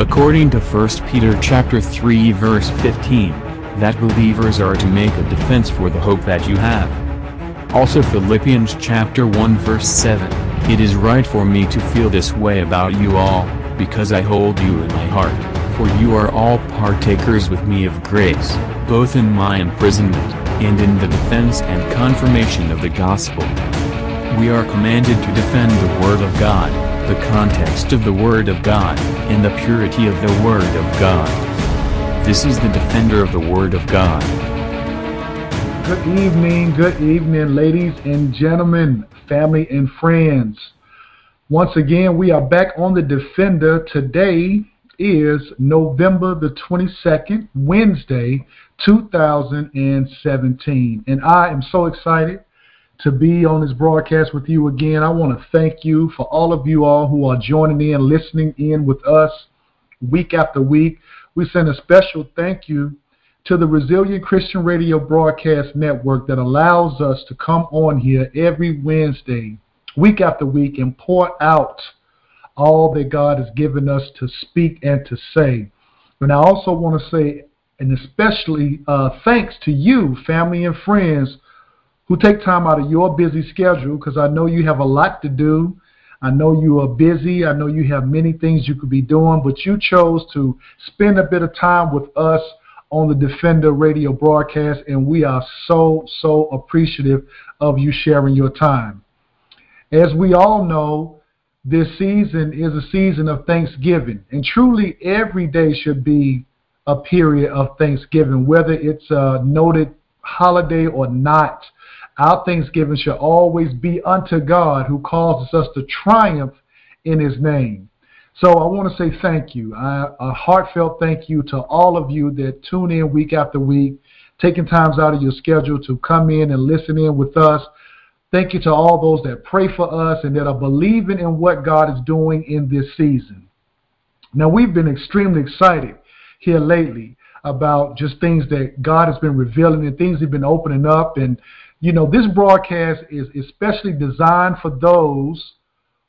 according to 1 Peter chapter 3 verse 15, that believers are to make a defense for the hope that you have. Also Philippians chapter 1 verse 7, it is right for me to feel this way about you all, because I hold you in my heart, for you are all partakers with me of grace, both in my imprisonment, and in the defense and confirmation of the gospel. We are commanded to defend the Word of God, the context of the Word of God, and the purity of the Word of God. This is the defender of the Word of God. Good evening, good evening, ladies and gentlemen, family and friends. Once again, we are back on the Defender. Today is November the 22nd, Wednesday, 2017. And I am so excited to be on this broadcast with you again. I want to thank you for all of you all who are joining in, listening in with us week after week. We send a special thank you to the Resilient Christian Radio Broadcast Network that allows us to come on here every Wednesday, week after week, and pour out all that God has given us to speak and to say. And I also want to say, and especially uh, thanks to you, family and friends, who take time out of your busy schedule because I know you have a lot to do. I know you are busy. I know you have many things you could be doing, but you chose to spend a bit of time with us on the Defender radio broadcast, and we are so, so appreciative of you sharing your time. As we all know, this season is a season of Thanksgiving, and truly every day should be a period of Thanksgiving, whether it's a noted holiday or not. Our thanksgiving shall always be unto God who causes us to triumph in his name. So I want to say thank you. I, a heartfelt thank you to all of you that tune in week after week, taking times out of your schedule to come in and listen in with us. Thank you to all those that pray for us and that are believing in what God is doing in this season. Now, we've been extremely excited here lately about just things that God has been revealing and things He's been opening up. And you know, this broadcast is especially designed for those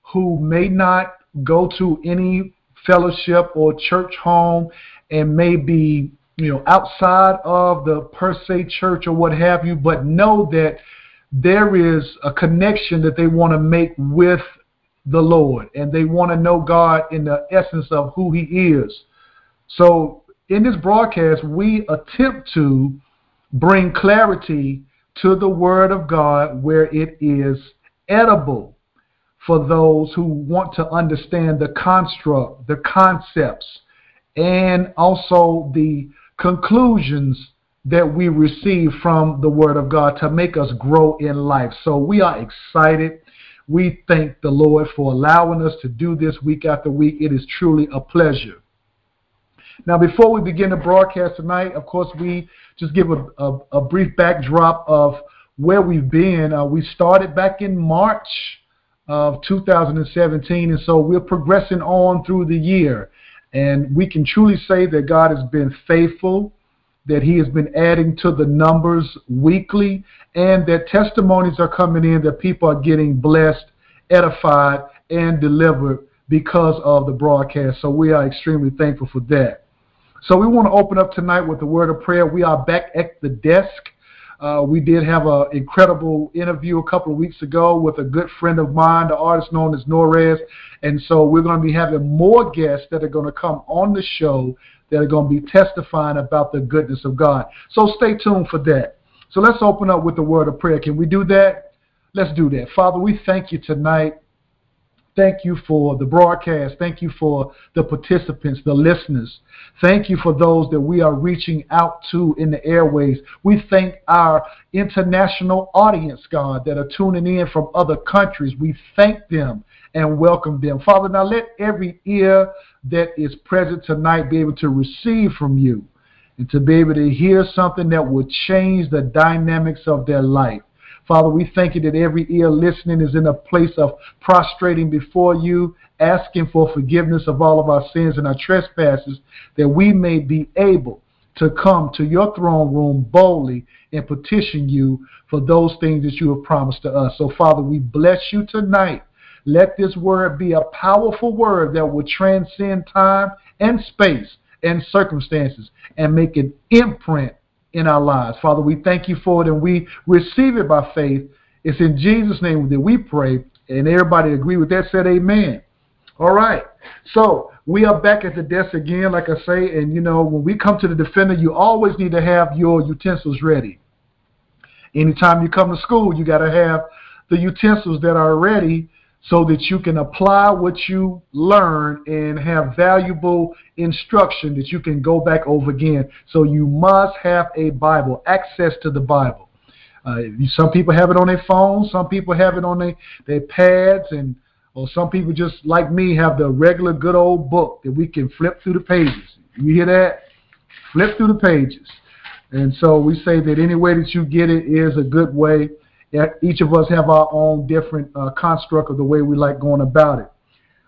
who may not go to any fellowship or church home and may be, you know, outside of the per se church or what have you, but know that there is a connection that they want to make with the Lord and they want to know God in the essence of who He is. So in this broadcast, we attempt to bring clarity to the Word of God where it is edible for those who want to understand the construct, the concepts, and also the conclusions that we receive from the Word of God to make us grow in life. So we are excited. We thank the Lord for allowing us to do this week after week. It is truly a pleasure. Now, before we begin the broadcast tonight, of course, we just give a, a, a brief backdrop of where we've been. Uh, we started back in March of 2017, and so we're progressing on through the year. And we can truly say that God has been faithful, that He has been adding to the numbers weekly, and that testimonies are coming in that people are getting blessed, edified, and delivered because of the broadcast. So we are extremely thankful for that. So we want to open up tonight with a word of prayer. We are back at the desk. Uh, we did have an incredible interview a couple of weeks ago with a good friend of mine, the artist known as Norez. And so we're going to be having more guests that are going to come on the show that are going to be testifying about the goodness of God. So stay tuned for that. So let's open up with the word of prayer. Can we do that? Let's do that. Father, we thank you tonight Thank you for the broadcast. Thank you for the participants, the listeners. Thank you for those that we are reaching out to in the airways. We thank our international audience, God, that are tuning in from other countries. We thank them and welcome them. Father, now let every ear that is present tonight be able to receive from you and to be able to hear something that will change the dynamics of their life. Father, we thank you that every ear listening is in a place of prostrating before you, asking for forgiveness of all of our sins and our trespasses, that we may be able to come to your throne room boldly and petition you for those things that you have promised to us. So, Father, we bless you tonight Let this word be a powerful word that will transcend time and space and circumstances and make an imprint in our lives. Father, we thank you for it and we receive it by faith. It's in Jesus' name that we pray. And everybody agree with that, said amen. All right. So we are back at the desk again, like I say, and you know, when we come to the defender, you always need to have your utensils ready. Anytime you come to school, you got to have the utensils that are ready so that you can apply what you learn and have valuable instruction that you can go back over again. So you must have a Bible, access to the Bible. Uh, some people have it on their phones, some people have it on their, their pads, and or some people just like me have the regular good old book that we can flip through the pages. You hear that? Flip through the pages. And so we say that any way that you get it is a good way. Each of us have our own different uh, construct of the way we like going about it.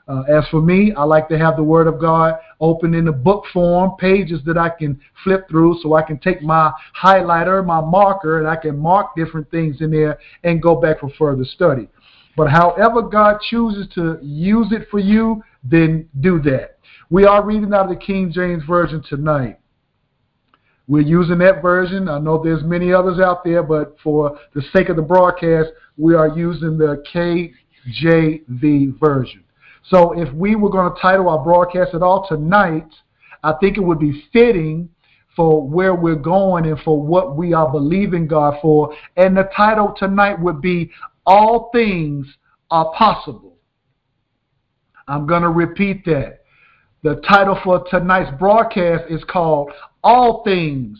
Uh, as for me, I like to have the Word of God open in the book form, pages that I can flip through so I can take my highlighter, my marker, and I can mark different things in there and go back for further study. But however God chooses to use it for you, then do that. We are reading out of the King James Version tonight. We're using that version. I know there's many others out there, but for the sake of the broadcast, we are using the KJV version. So if we were going to title our broadcast at all tonight, I think it would be fitting for where we're going and for what we are believing God for. And the title tonight would be All Things Are Possible. I'm going to repeat that. The title for tonight's broadcast is called All Things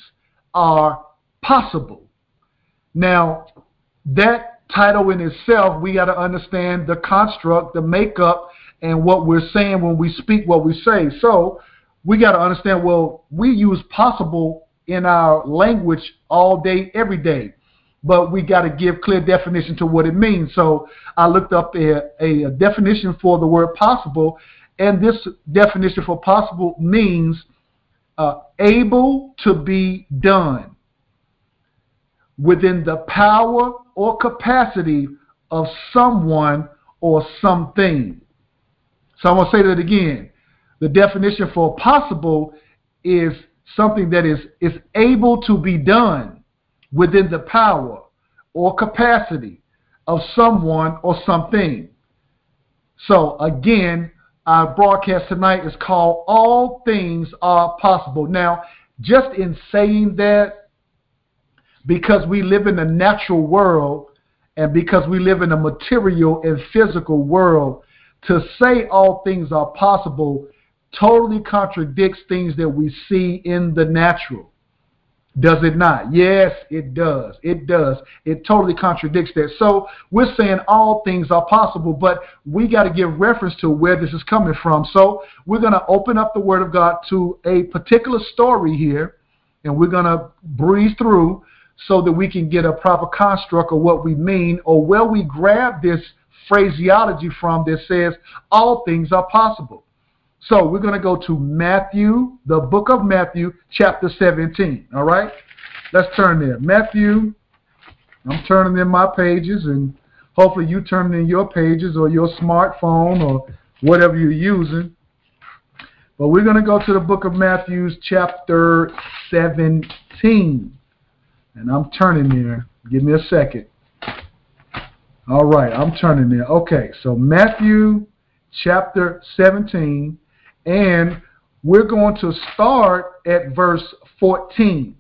Are Possible. Now, that title in itself, we got to understand the construct, the makeup, and what we're saying when we speak what we say. So, we got to understand well, we use possible in our language all day, every day. But we got to give clear definition to what it means. So I looked up a, a, definition for the word possible, and this definition for possible means uh, able to be done within the power or capacity of someone or something. So I'm going to say that again. The definition for possible is something that is, is able to be done within the power or capacity of someone or something. So again, our broadcast tonight is called All Things Are Possible. Now, just in saying that, because we live in a natural world and because we live in a material and physical world, to say all things are possible totally contradicts things that we see in the natural. Does it not? Yes, it does. It does. It totally contradicts that. So we're saying all things are possible, but we got to give reference to where this is coming from. So we're going to open up the Word of God to a particular story here, and we're going to breeze through so that we can get a proper construct of what we mean or where we grab this phraseology from that says all things are possible. So we're going to go to Matthew, the book of Matthew, chapter 17. All right? Let's turn there. Matthew, I'm turning in my pages, and hopefully you turn in your pages or your smartphone or whatever you're using. But we're going to go to the book of Matthew, chapter 17. And I'm turning there. Give me a second. All right, I'm turning there. Okay, so Matthew chapter 17 and we're going to start at verse 14.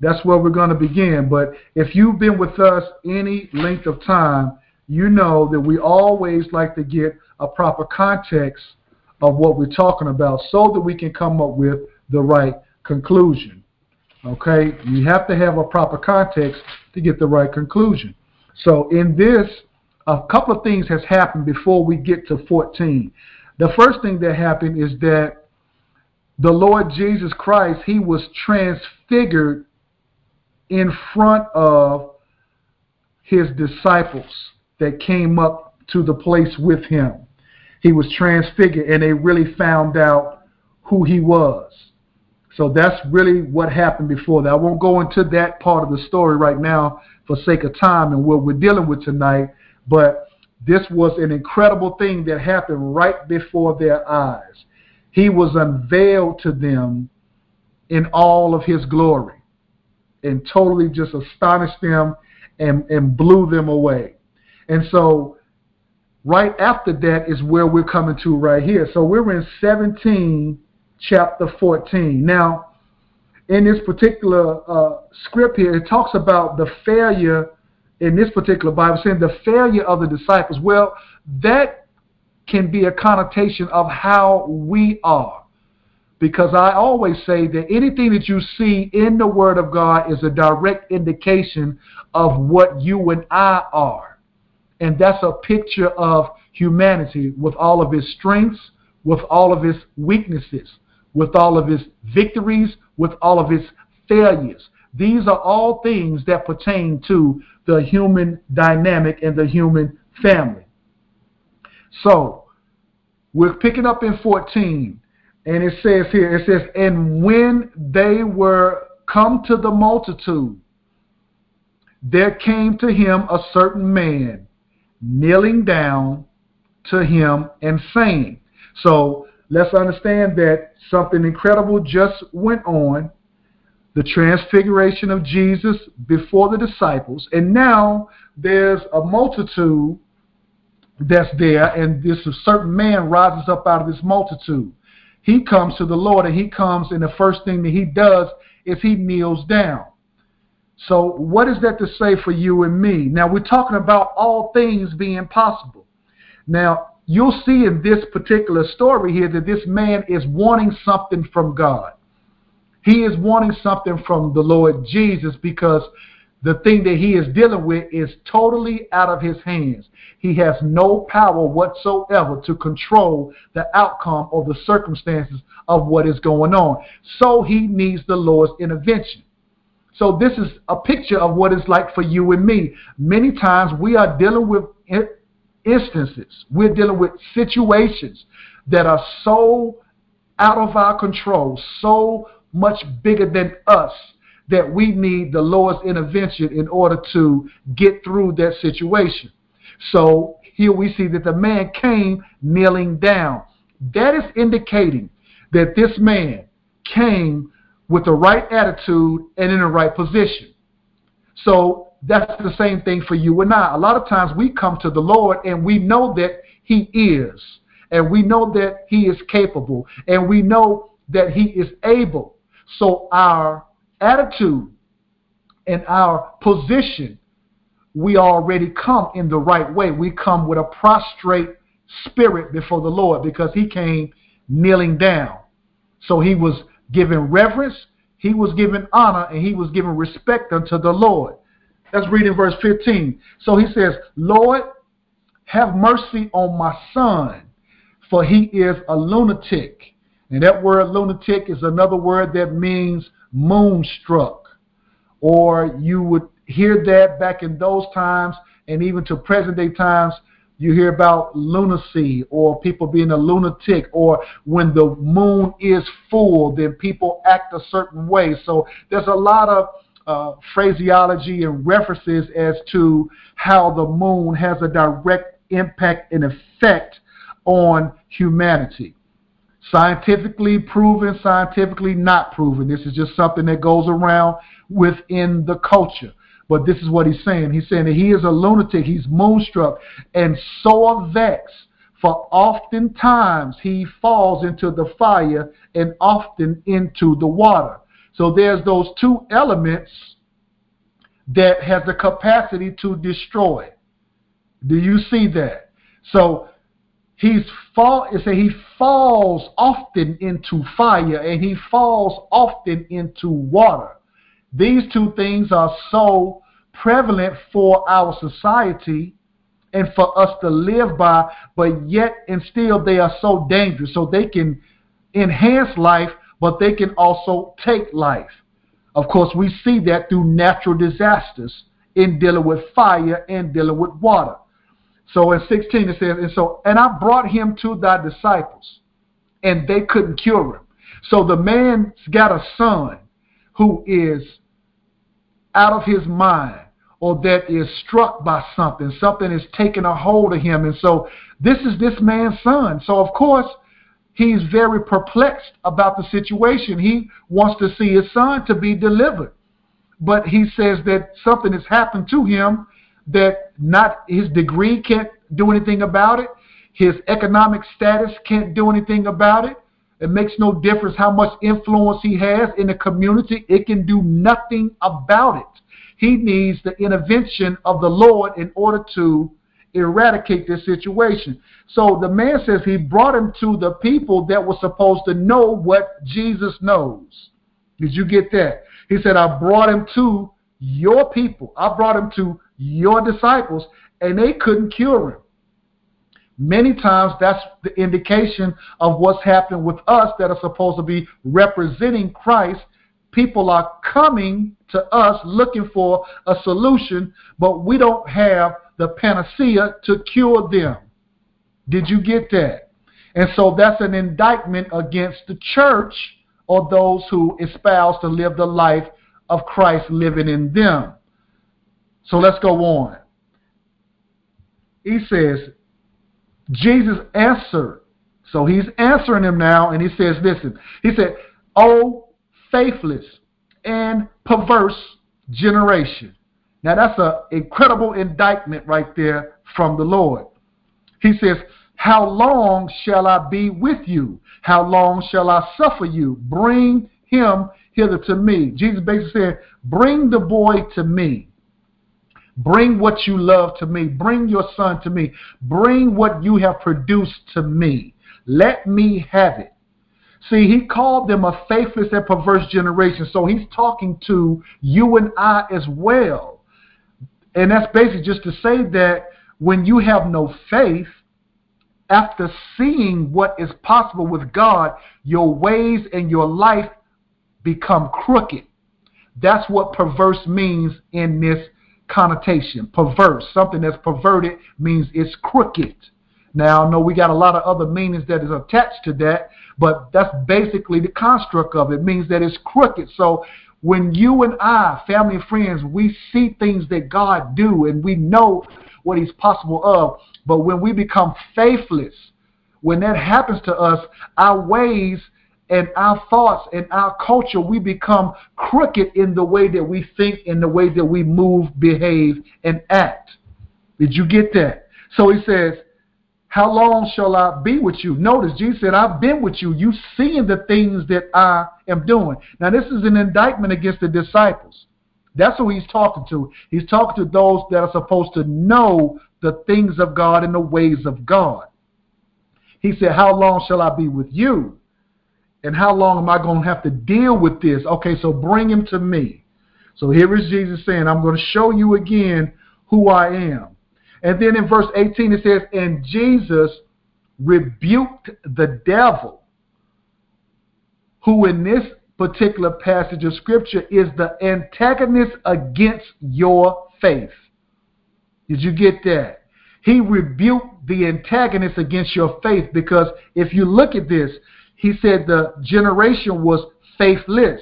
That's where we're going to begin. But if you've been with us any length of time, you know that we always like to get a proper context of what we're talking about so that we can come up with the right conclusion. Okay? You have to have a proper context to get the right conclusion. So in this, a couple of things has happened before we get to 14. The first thing that happened is that the Lord Jesus Christ, he was transfigured in front of his disciples that came up to the place with him. He was transfigured and they really found out who he was. So that's really what happened before that. I won't go into that part of the story right now for sake of time and what we're dealing with tonight, but this was an incredible thing that happened right before their eyes. He was unveiled to them in all of his glory and totally just astonished them and, and blew them away. And so, right after that is where we're coming to right here. So, we're in 17, chapter 14. Now, in this particular uh, script here, it talks about the failure in this particular Bible, saying the failure of the disciples. Well, that can be a connotation of how we are. Because I always say that anything that you see in the Word of God is a direct indication of what you and I are. And that's a picture of humanity with all of its strengths, with all of its weaknesses, with all of its victories, with all of its failures. These are all things that pertain to the human dynamic and the human family. So, we're picking up in 14, and it says here, it says, And when they were come to the multitude, there came to him a certain man, kneeling down to him and saying, So, let's understand that something incredible just went on the transfiguration of Jesus before the disciples, and now there's a multitude that's there, and this certain man rises up out of this multitude. He comes to the Lord, and he comes, and the first thing that he does is he kneels down. So, what is that to say for you and me? Now, we're talking about all things being possible. Now, you'll see in this particular story here that this man is wanting something from God. He is wanting something from the Lord Jesus because the thing that he is dealing with is totally out of his hands. He has no power whatsoever to control the outcome or the circumstances of what is going on. So he needs the Lord's intervention. So this is a picture of what it's like for you and me. Many times we are dealing with instances, we're dealing with situations that are so out of our control, so much bigger than us that we need the Lord's intervention in order to get through that situation. So here we see that the man came kneeling down. That is indicating that this man came with the right attitude and in the right position. So that's the same thing for you and I. A lot of times we come to the Lord and we know that He is, and we know that He is capable, and we know that He is able. So our attitude and our position, we already come in the right way. We come with a prostrate spirit before the Lord because he came kneeling down. So he was given reverence, he was given honor, and he was given respect unto the Lord. Let's read in verse 15. So he says, Lord, have mercy on my son, for he is a lunatic and that word lunatic is another word that means moonstruck. Or you would hear that back in those times, and even to present day times, you hear about lunacy or people being a lunatic, or when the moon is full, then people act a certain way. So there's a lot of uh, phraseology and references as to how the moon has a direct impact and effect on humanity scientifically proven, scientifically not proven. This is just something that goes around within the culture. But this is what he's saying. He's saying that he is a lunatic, he's moonstruck, and so vexed, for oftentimes he falls into the fire and often into the water. So there's those two elements that has the capacity to destroy. Do you see that? So he's fall it say he falls often into fire and he falls often into water. These two things are so prevalent for our society and for us to live by but yet and still they are so dangerous. So they can enhance life but they can also take life. Of course we see that through natural disasters in dealing with fire and dealing with water so in 16 it says, and so and I brought him to thy disciples, and they couldn't cure him. So the man's got a son who is out of his mind, or that is struck by something. Something is taking a hold of him. And so this is this man's son. So, of course, he's very perplexed about the situation. He wants to see his son to be delivered. But he says that something has happened to him that not his degree can't do anything about it. His economic status can't do anything about it. It makes no difference how much influence he has in the community. It can do nothing about it. He needs the intervention of the Lord in order to eradicate this situation. So the man says he brought him to the people that were supposed to know what Jesus knows. Did you get that? He said, I brought him to your people. I brought him to your disciples, and they couldn't cure him. Many times that's the indication of what's happening with us that are supposed to be representing Christ. People are coming to us looking for a solution, but we don't have the panacea to cure them. Did you get that? And so that's an indictment against the church or those who espouse to live the life of Christ living in them. So let's go on. He says, Jesus answered. So he's answering him now, and he says, Listen, he said, Oh, faithless and perverse generation. Now that's an incredible indictment right there from the Lord. He says, How long shall I be with you? How long shall I suffer you? Bring him hither to me. Jesus basically said, Bring the boy to me. Bring what you love to me. Bring your son to me. Bring what you have produced to me. Let me have it. See, he called them a faithless and perverse generation. So he's talking to you and I as well. And that's basically just to say that when you have no faith, after seeing what is possible with God, your ways and your life become crooked. That's what perverse means in this connotation. Perverse, something that's perverted means it's crooked. Now, I know we got a lot of other meanings that is attached to that, but that's basically the construct of it. it means that it's crooked. So when you and I, family and friends, we see things that God do and we know what he's possible of, but when we become faithless, when that happens to us, our ways and our thoughts and our culture, we become crooked in the way that we think, in the way that we move, behave, and act. Did you get that? So he says, How long shall I be with you? Notice Jesus said, I've been with you. You've seen the things that I am doing. Now, this is an indictment against the disciples. That's who he's talking to. He's talking to those that are supposed to know the things of God and the ways of God. He said, How long shall I be with you? And how long am I going to have to deal with this? Okay, so bring him to me. So here is Jesus saying, I'm going to show you again who I am. And then in verse 18 it says, And Jesus rebuked the devil, who in this particular passage of scripture is the antagonist against your faith. Did you get that? He rebuked the antagonist against your faith because if you look at this, he said the generation was faithless.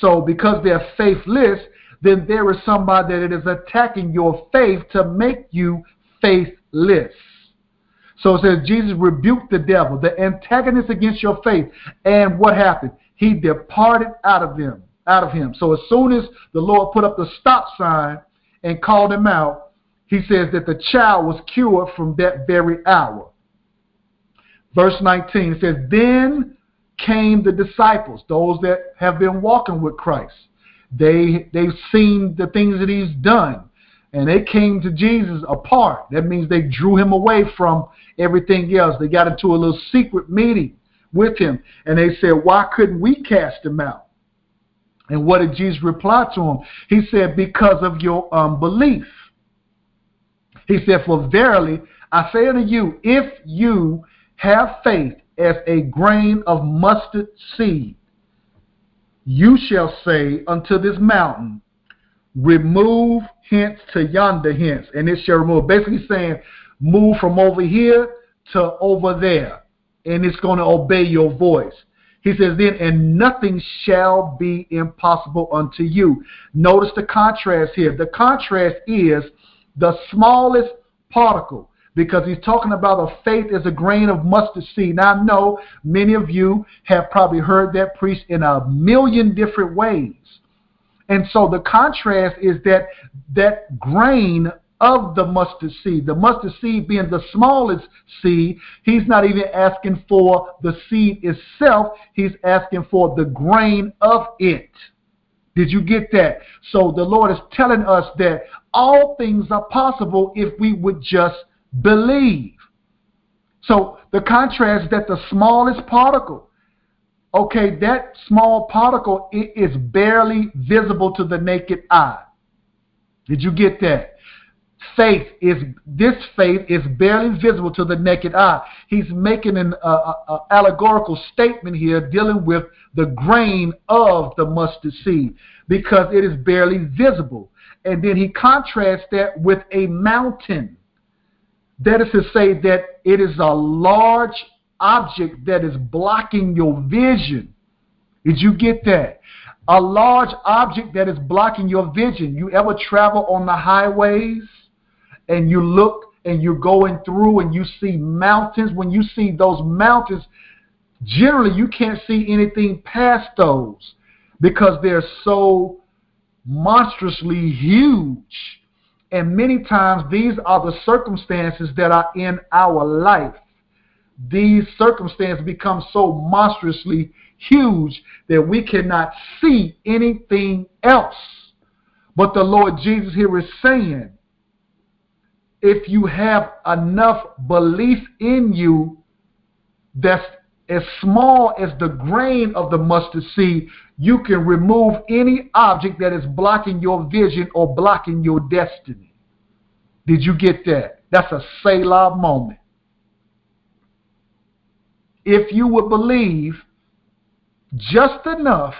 So because they're faithless, then there is somebody that is attacking your faith to make you faithless. So it says Jesus rebuked the devil, the antagonist against your faith. And what happened? He departed out of them, out of him. So as soon as the Lord put up the stop sign and called him out, he says that the child was cured from that very hour. Verse 19 it says, Then came the disciples, those that have been walking with Christ. They they've seen the things that he's done. And they came to Jesus apart. That means they drew him away from everything else. They got into a little secret meeting with him. And they said, Why couldn't we cast him out? And what did Jesus reply to him? He said, Because of your unbelief. He said, For verily I say unto you, if you have faith as a grain of mustard seed, you shall say unto this mountain, remove hence to yonder hence, and it shall remove. Basically saying, move from over here to over there, and it's going to obey your voice. He says then, and nothing shall be impossible unto you. Notice the contrast here. The contrast is the smallest particle because he's talking about a faith as a grain of mustard seed. Now, I know many of you have probably heard that preached in a million different ways. And so the contrast is that that grain of the mustard seed, the mustard seed being the smallest seed, he's not even asking for the seed itself, he's asking for the grain of it. Did you get that? So the Lord is telling us that all things are possible if we would just believe. So the contrast that the smallest particle, okay, that small particle is barely visible to the naked eye. Did you get that? Faith is this faith is barely visible to the naked eye. He's making an uh, uh, allegorical statement here dealing with the grain of the mustard seed because it is barely visible. And then he contrasts that with a mountain. That is to say that it is a large object that is blocking your vision. Did you get that? A large object that is blocking your vision. You ever travel on the highways and you look and you're going through and you see mountains? When you see those mountains, generally you can't see anything past those because they're so monstrously huge. And many times these are the circumstances that are in our life. These circumstances become so monstrously huge that we cannot see anything else. But the Lord Jesus here is saying, if you have enough belief in you that's as small as the grain of the mustard seed, you can remove any object that is blocking your vision or blocking your destiny. Did you get that? That's a Selah moment. If you would believe just enough,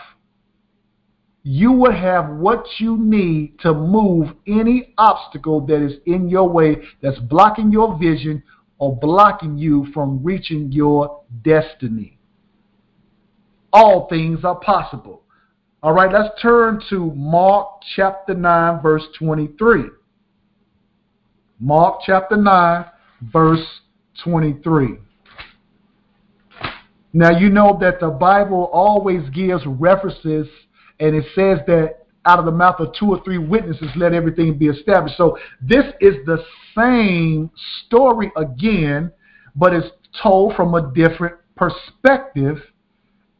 you would have what you need to move any obstacle that is in your way that's blocking your vision or blocking you from reaching your destiny. All things are possible. All right, let's turn to Mark chapter 9, verse 23. Mark chapter 9, verse 23. Now, you know that the Bible always gives references, and it says that out of the mouth of two or three witnesses, let everything be established. So this is the same story again, but it's told from a different perspective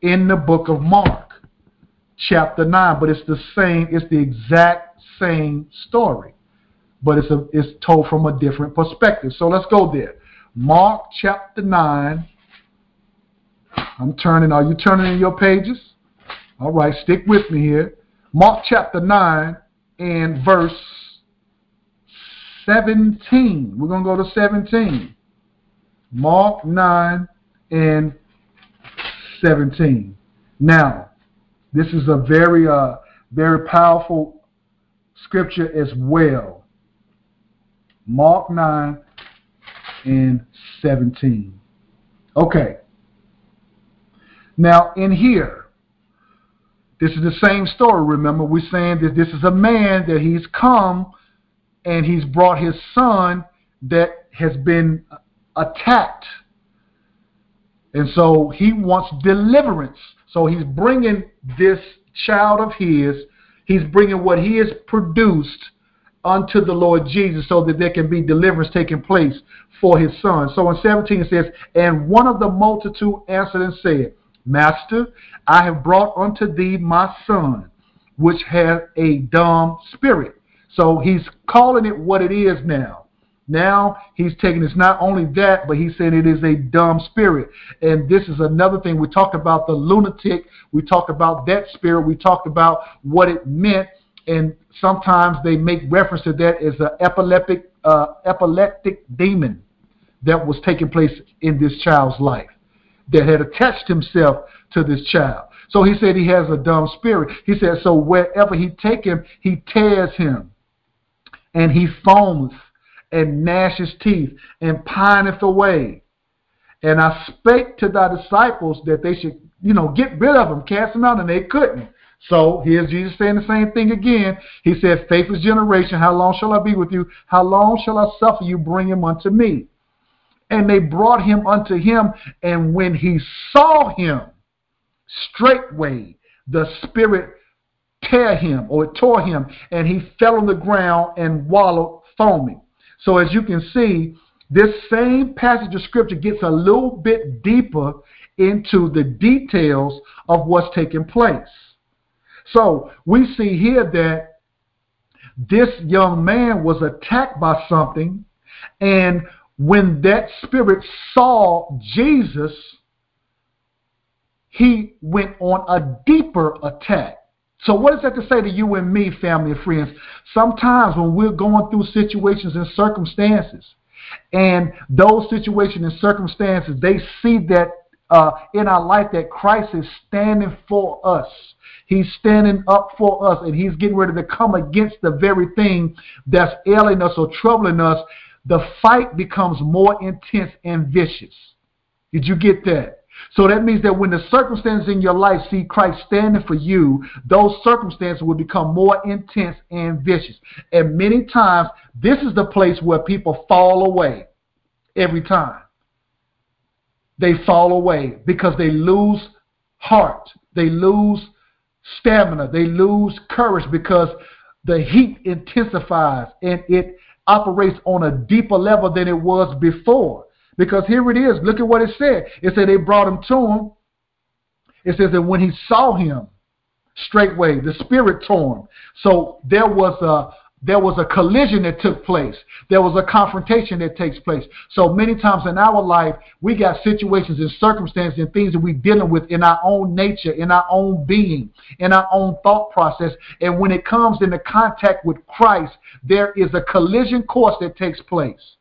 in the book of Mark, chapter 9. But it's the same, it's the exact same story, but it's, a, it's told from a different perspective. So let's go there. Mark chapter 9. I'm turning. Are you turning in your pages? All right, stick with me here. Mark chapter 9 and verse 17. We're going to go to 17. Mark 9 and 17. Now, this is a very, uh, very powerful scripture as well. Mark 9 and 17. Okay. Now, in here, this is the same story, remember. We're saying that this is a man that he's come and he's brought his son that has been attacked. And so he wants deliverance. So he's bringing this child of his, he's bringing what he has produced unto the Lord Jesus so that there can be deliverance taking place for his son. So in 17 it says, And one of the multitude answered and said, Master, I have brought unto thee my son, which hath a dumb spirit. So he's calling it what it is now. Now he's taking it's not only that, but he's saying it is a dumb spirit. And this is another thing. We talked about the lunatic. We talked about that spirit. We talked about what it meant. And sometimes they make reference to that as an epileptic, uh, epileptic demon that was taking place in this child's life that had attached himself to this child. So he said he has a dumb spirit. He said, so wherever he take him, he tears him. And he foams and gnashes teeth and pineth away. And I spake to thy disciples that they should, you know, get rid of him, cast him out, and they couldn't. So here's Jesus saying the same thing again. He said, Faithless generation, how long shall I be with you? How long shall I suffer you? Bring him unto me. And they brought him unto him, and when he saw him, straightway the Spirit tear him or it tore him, and he fell on the ground and wallowed foaming. So as you can see, this same passage of scripture gets a little bit deeper into the details of what's taking place. So we see here that this young man was attacked by something, and when that spirit saw Jesus, he went on a deeper attack. So, what is that to say to you and me, family and friends? Sometimes when we're going through situations and circumstances, and those situations and circumstances, they see that uh, in our life that Christ is standing for us. He's standing up for us, and He's getting ready to come against the very thing that's ailing us or troubling us. The fight becomes more intense and vicious. Did you get that? So that means that when the circumstances in your life see Christ standing for you, those circumstances will become more intense and vicious. And many times, this is the place where people fall away every time. They fall away because they lose heart, they lose stamina, they lose courage because the heat intensifies and it operates on a deeper level than it was before. Because here it is. Look at what it said. It said they brought him to him. It says that when he saw him, straightway the spirit tore him. So there was a there was a collision that took place. There was a confrontation that takes place. So many times in our life, we got situations and circumstances and things that we're dealing with in our own nature, in our own being, in our own thought process. And when it comes into contact with Christ, there is a collision course that takes place.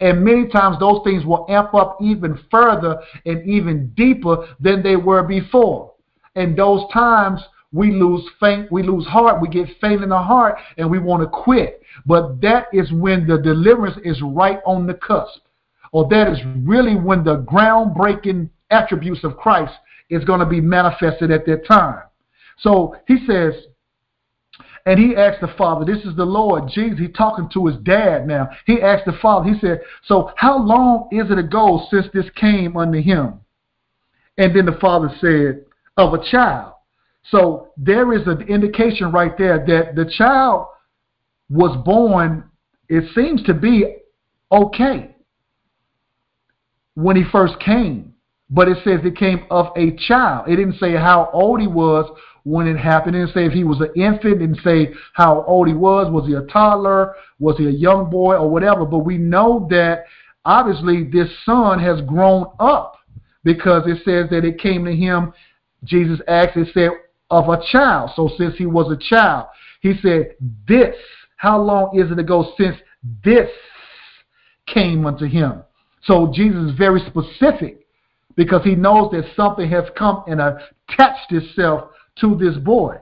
And many times those things will amp up even further and even deeper than they were before. And those times we lose faint, we lose heart, we get faint in the heart, and we want to quit. But that is when the deliverance is right on the cusp. Or that is really when the groundbreaking attributes of Christ is going to be manifested at that time. So he says, and he asked the father, this is the Lord Jesus. He's talking to his dad now. He asked the father, he said, So how long is it ago since this came unto him? And then the father said, Of a child. So there is an indication right there that the child was born, it seems to be okay when he first came. But it says it came of a child. It didn't say how old he was when it happened. It didn't say if he was an infant. It didn't say how old he was. Was he a toddler? Was he a young boy or whatever? But we know that obviously this son has grown up because it says that it came to him. Jesus asked, it said, of a child. So since he was a child, he said, This, how long is it ago since this came unto him? So Jesus is very specific because he knows that something has come and attached itself to this boy.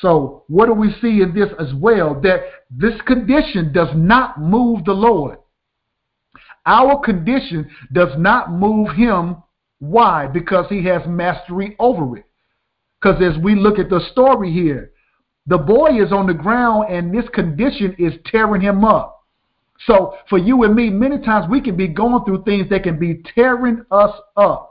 So, what do we see in this as well? That this condition does not move the Lord. Our condition does not move him. Why? Because he has mastery over it. Because as we look at the story here, the boy is on the ground and this condition is tearing him up. So for you and me, many times we can be going through things that can be tearing us up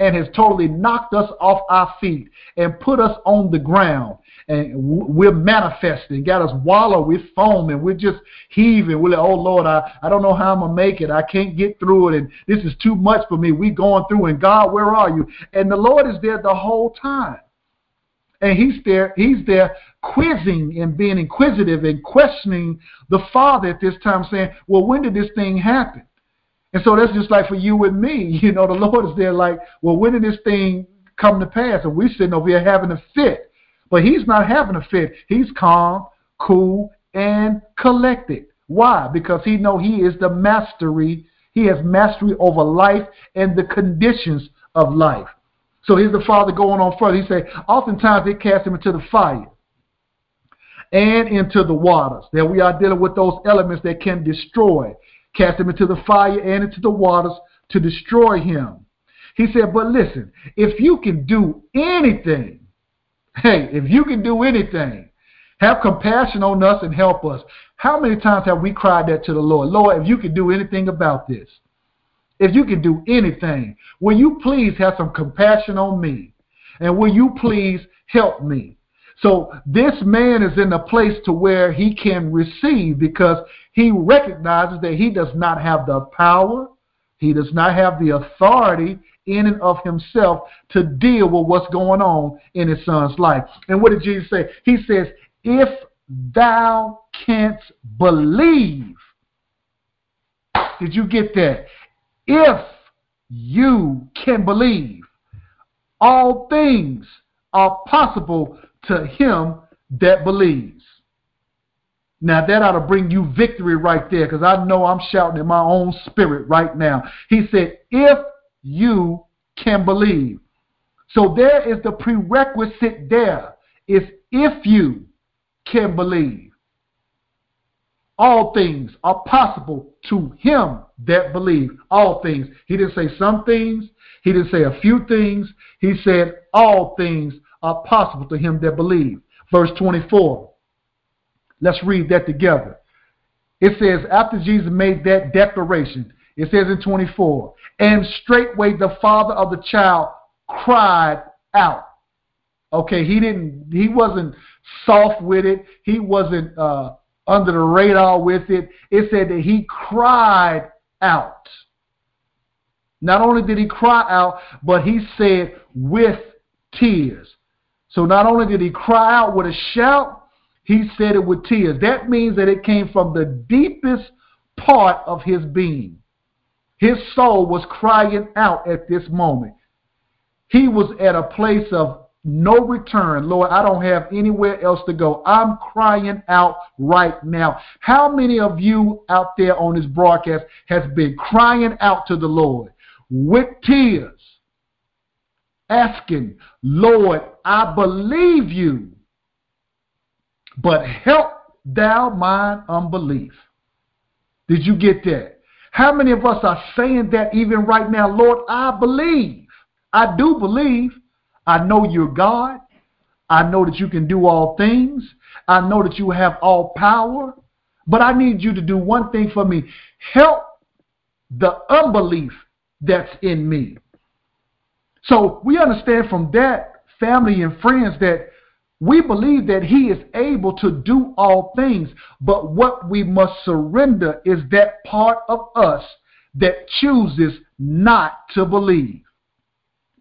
and has totally knocked us off our feet and put us on the ground. And we're manifesting, got us wallow, we're foaming, we're just heaving. We're like, oh Lord, I, I don't know how I'm going to make it. I can't get through it. And this is too much for me. we going through. And God, where are you? And the Lord is there the whole time and he's there he's there quizzing and being inquisitive and questioning the father at this time saying well when did this thing happen? And so that's just like for you and me you know the lord is there like well when did this thing come to pass? And we're sitting over here having a fit. But he's not having a fit. He's calm cool and collected. Why? Because he know he is the mastery. He has mastery over life and the conditions of life so here's the Father going on further. He said, oftentimes they cast him into the fire and into the waters. That we are dealing with those elements that can destroy. Cast him into the fire and into the waters to destroy him. He said, But listen, if you can do anything, hey, if you can do anything, have compassion on us and help us. How many times have we cried that to the Lord? Lord, if you can do anything about this, if you can do anything, will you please have some compassion on me? And will you please help me? So this man is in a place to where he can receive because he recognizes that he does not have the power, he does not have the authority in and of himself to deal with what's going on in his son's life. And what did Jesus say? He says, if thou canst believe. Did you get that? If you can believe, all things are possible to him that believes. Now that ought to bring you victory right there because I know I'm shouting in my own spirit right now. He said, if you can believe. So there is the prerequisite there is if you can believe. All things are possible to him that believe. All things. He didn't say some things. He didn't say a few things. He said all things are possible to him that believe. Verse 24. Let's read that together. It says, after Jesus made that declaration, it says in 24, and straightway the father of the child cried out. Okay, he didn't, he wasn't soft with it. He wasn't uh, under the radar with it. It said that he cried out. Not only did he cry out, but he said with tears. So not only did he cry out with a shout, he said it with tears. That means that it came from the deepest part of his being. His soul was crying out at this moment. He was at a place of no return. Lord, I don't have anywhere else to go. I'm crying out right now. How many of you out there on this broadcast has been crying out to the Lord with tears, asking, Lord, I believe you, but help thou mine unbelief. Did you get that? How many of us are saying that even right now? Lord, I believe. I do believe. I know you're God. I know that you can do all things. I know that you have all power. But I need you to do one thing for me. Help the unbelief that's in me. So we understand from that, family and friends, that we believe that he is able to do all things. But what we must surrender is that part of us that chooses not to believe.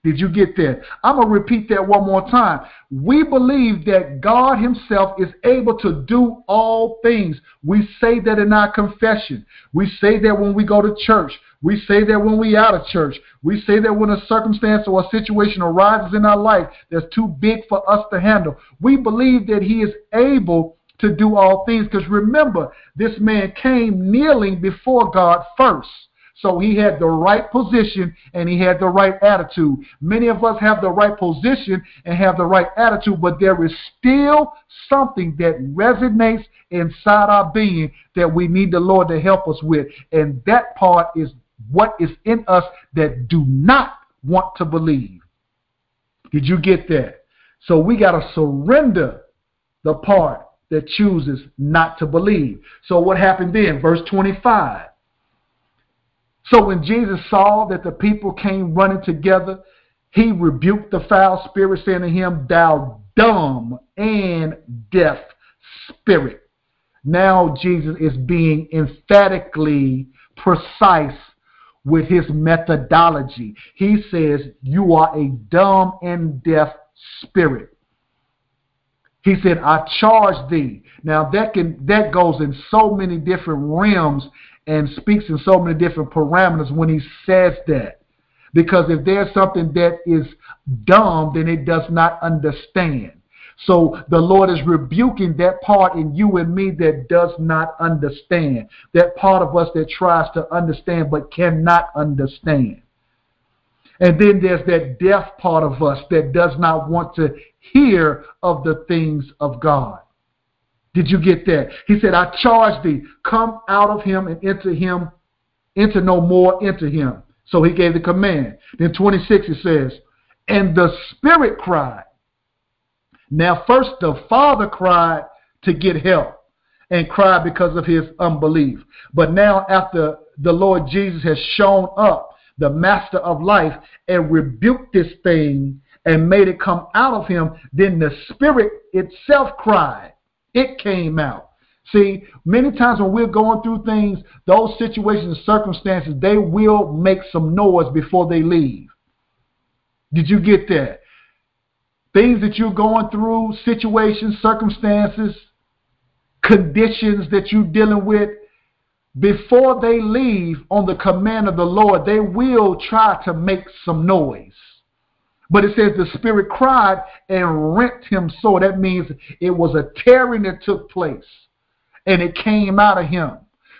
Did you get that? I'm going to repeat that one more time. We believe that God Himself is able to do all things. We say that in our confession. We say that when we go to church. We say that when we out of church. We say that when a circumstance or a situation arises in our life that's too big for us to handle. We believe that He is able to do all things. Because remember, this man came kneeling before God first. So he had the right position and he had the right attitude. Many of us have the right position and have the right attitude, but there is still something that resonates inside our being that we need the Lord to help us with. And that part is what is in us that do not want to believe. Did you get that? So we got to surrender the part that chooses not to believe. So what happened then? Verse 25. So when Jesus saw that the people came running together, he rebuked the foul spirit, saying to him, Thou dumb and deaf spirit. Now Jesus is being emphatically precise with his methodology. He says, You are a dumb and deaf spirit. He said, I charge thee. Now that can that goes in so many different realms and speaks in so many different parameters when he says that. Because if there's something that is dumb, then it does not understand. So the Lord is rebuking that part in you and me that does not understand. That part of us that tries to understand but cannot understand. And then there's that deaf part of us that does not want to hear of the things of God. Did you get that? He said, I charge thee, come out of him and enter him, enter no more into him. So he gave the command. Then 26 it says, and the Spirit cried. Now, first the Father cried to get help and cried because of his unbelief. But now, after the Lord Jesus has shown up, the master of life, and rebuked this thing and made it come out of him, then the Spirit itself cried. It came out. See, many times when we're going through things, those situations and circumstances, they will make some noise before they leave. Did you get that? Things that you're going through, situations, circumstances, conditions that you're dealing with, before they leave on the command of the Lord, they will try to make some noise. But it says the Spirit cried and rent him so. That means it was a tearing that took place and it came out of him.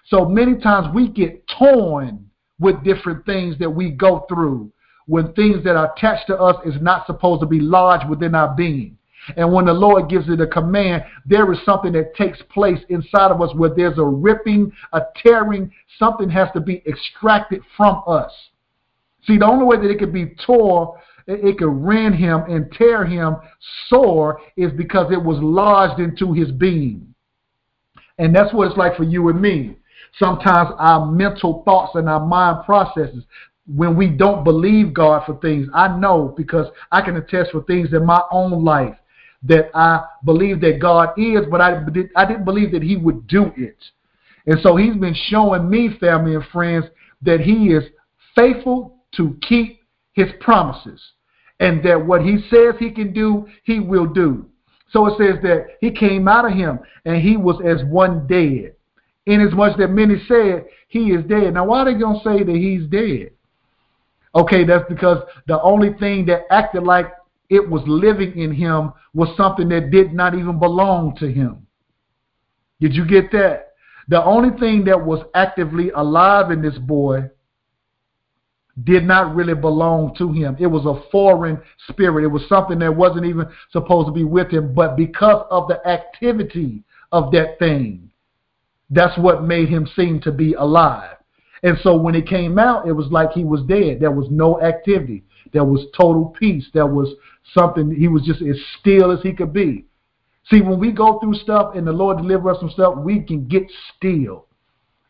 So many times we get torn with different things that we go through when things that are attached to us is not supposed to be lodged within our being. And when the Lord gives it a command, there is something that takes place inside of us where there's a ripping, a tearing, something has to be extracted from us. See, the only way that it could be tore, it could rend him and tear him sore is because it was lodged into his being. And that's what it's like for you and me. Sometimes our mental thoughts and our mind processes, when we don't believe God for things. I know because I can attest for things in my own life that I believe that God is, but I, I didn't believe that He would do it. And so He's been showing me, family and friends, that He is faithful to keep His promises and that what He says He can do, He will do. So it says that He came out of Him and He was as one dead. Inasmuch that many said He is dead. Now, why are they going to say that He's dead? Okay, that's because the only thing that acted like it was living in him was something that did not even belong to him. Did you get that? The only thing that was actively alive in this boy did not really belong to him. It was a foreign spirit. It was something that wasn't even supposed to be with him. But because of the activity of that thing, that's what made him seem to be alive. And so when it came out, it was like he was dead. There was no activity. There was total peace. There was something, he was just as still as he could be. See, when we go through stuff and the Lord delivers us from stuff, we can get still.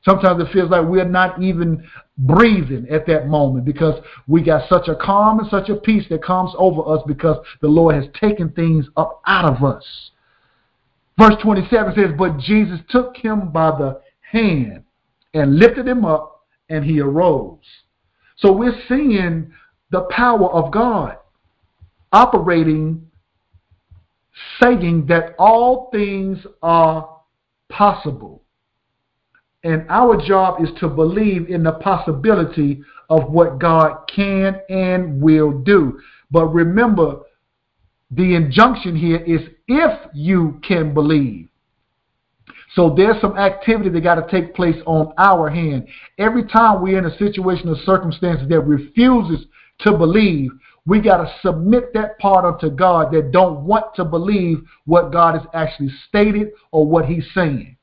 Sometimes it feels like we're not even breathing at that moment because we got such a calm and such a peace that comes over us because the Lord has taken things up out of us. Verse 27 says, But Jesus took him by the hand and lifted him up and he arose. So we're seeing the power of God operating, saying that all things are possible. And our job is to believe in the possibility of what God can and will do. But remember, the injunction here is if you can believe. So there's some activity that got to take place on our hand. Every time we're in a situation or circumstances that refuses to believe, we got to submit that part unto God that don't want to believe what God has actually stated or what he's saying.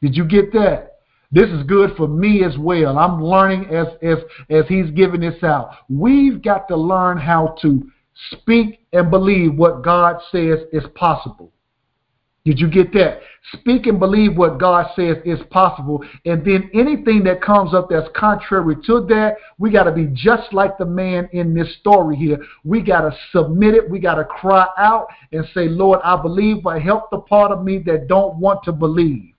Did you get that? This is good for me as well. I'm learning as as as he's giving this out. We've got to learn how to speak and believe what God says is possible. Did you get that? Speak and believe what God says is possible. And then anything that comes up that's contrary to that, we got to be just like the man in this story here. We got to submit it. We got to cry out and say, Lord, I believe, but help the part of me that don't want to believe.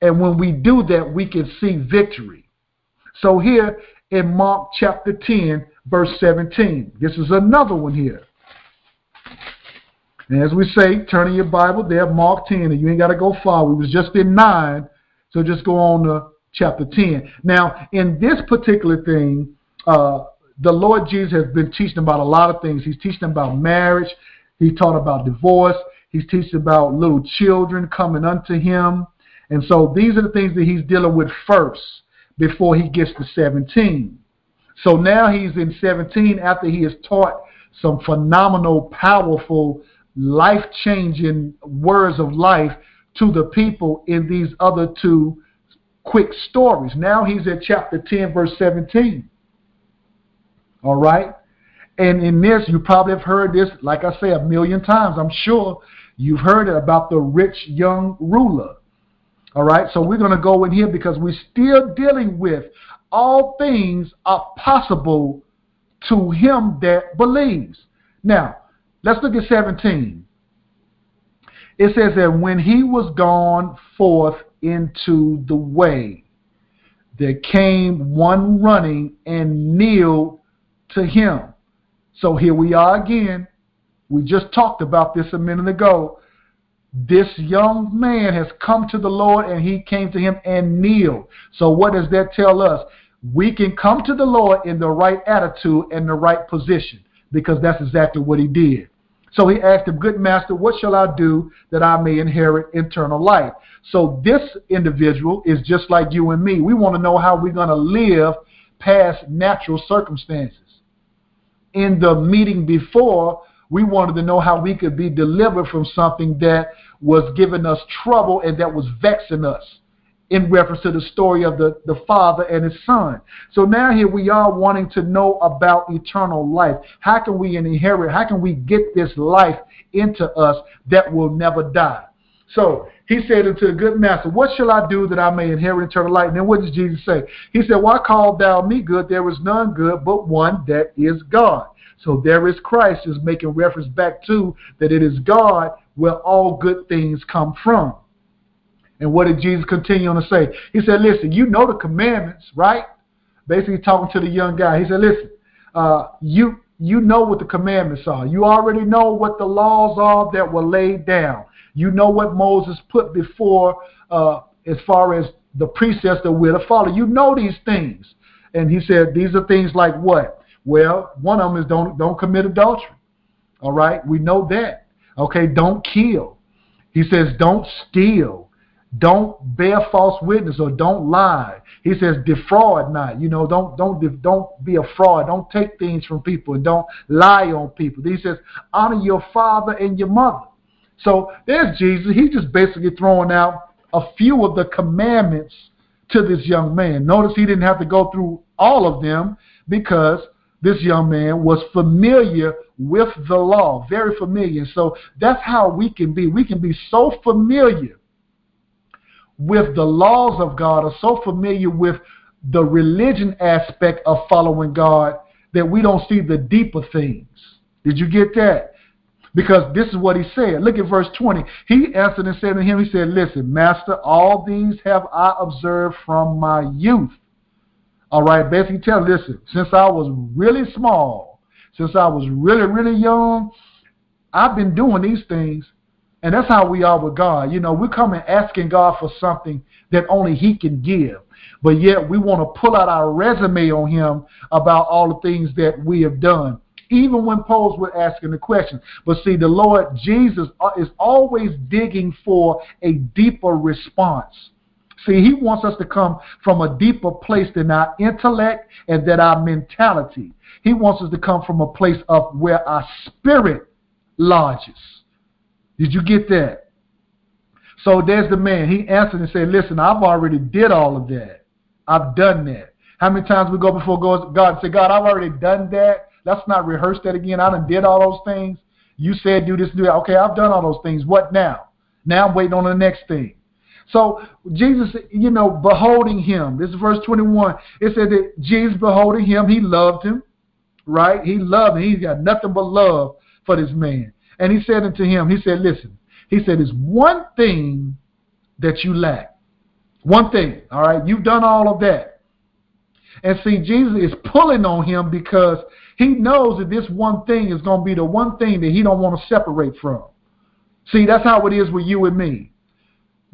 And when we do that, we can see victory. So here in Mark chapter 10, verse 17, this is another one here. And as we say, turn in your Bible there, Mark 10, and you ain't got to go far. We was just in 9, so just go on to chapter 10. Now, in this particular thing, uh, the Lord Jesus has been teaching about a lot of things. He's teaching about marriage. He taught about divorce. He's teaching about little children coming unto him. And so these are the things that he's dealing with first before he gets to 17. So now he's in 17 after he has taught some phenomenal, powerful life changing words of life to the people in these other two quick stories. Now he's at chapter 10, verse 17. All right? And in this, you probably have heard this, like I say, a million times. I'm sure you've heard it about the rich young ruler. All right? So we're going to go in here because we're still dealing with all things are possible to him that believes. Now, let's look at 17. It says that when he was gone forth into the way, there came one running and kneeled to him. So here we are again. We just talked about this a minute ago. This young man has come to the Lord and he came to him and kneeled. So what does that tell us? We can come to the Lord in the right attitude and the right position because that's exactly what he did. So he asked him, Good master, what shall I do that I may inherit eternal life? So this individual is just like you and me. We want to know how we're going to live past natural circumstances. In the meeting before, we wanted to know how we could be delivered from something that was giving us trouble and that was vexing us in reference to the story of the, the father and his son. So now here we are wanting to know about eternal life. How can we inherit, how can we get this life into us that will never die? So he said unto the good master, What shall I do that I may inherit eternal life? And then what does Jesus say? He said, Why call thou me good? There is none good but one that is God. So there is Christ is making reference back to that it is God where all good things come from. And what did Jesus continue on to say? He said, Listen, you know the commandments, right? Basically talking to the young guy. He said, Listen, uh, you you know what the commandments are. You already know what the laws are that were laid down. You know what Moses put before uh, as far as the precepts that we're to follow. You know these things. And he said, These are things like what? Well, one of them is don't don't commit adultery. All right, we know that. Okay, don't kill. He says, don't steal. Don't bear false witness or don't lie. He says defraud not. You know, don't don't don't be a fraud. Don't take things from people and don't lie on people. He says honor your father and your mother. So there's Jesus. He's just basically throwing out a few of the commandments to this young man. Notice he didn't have to go through all of them because this young man was familiar with the law, very familiar. So that's how we can be. We can be so familiar with the laws of God, or so familiar with the religion aspect of following God that we don't see the deeper things. Did you get that? Because this is what he said. Look at verse 20. He answered and said to him, He said, Listen, Master, all these have I observed from my youth. All right, basically tell, listen, since I was really small, since I was really, really young, I've been doing these things and that's how we are with God. You know, we're coming asking God for something that only He can give. But yet we want to pull out our resume on Him about all the things that we have done, even when posed with asking the question. But see, the Lord Jesus uh, is always digging for a deeper response. See, He wants us to come from a deeper place than our intellect and than our mentality. He wants us to come from a place of where our spirit lodges. Did you get that? So there's the man. He answered and said, Listen, I've already did all of that. I've done that. How many times we go before God and say, God, I've already done that. Let's not rehearse that again. I done did all those things. You said do this, do that. Okay, I've done all those things. What now? Now I'm waiting on the next thing. So Jesus, you know, beholding him. This is verse 21. It said that Jesus beholding him, he loved him, right? He loved him. He's got nothing but love for this man. And he said unto him, he said, listen, he said, there's one thing that you lack. One thing, all right? You've done all of that. And see, Jesus is pulling on him because he knows that this one thing is going to be the one thing that he don't want to separate from. See, that's how it is with you and me.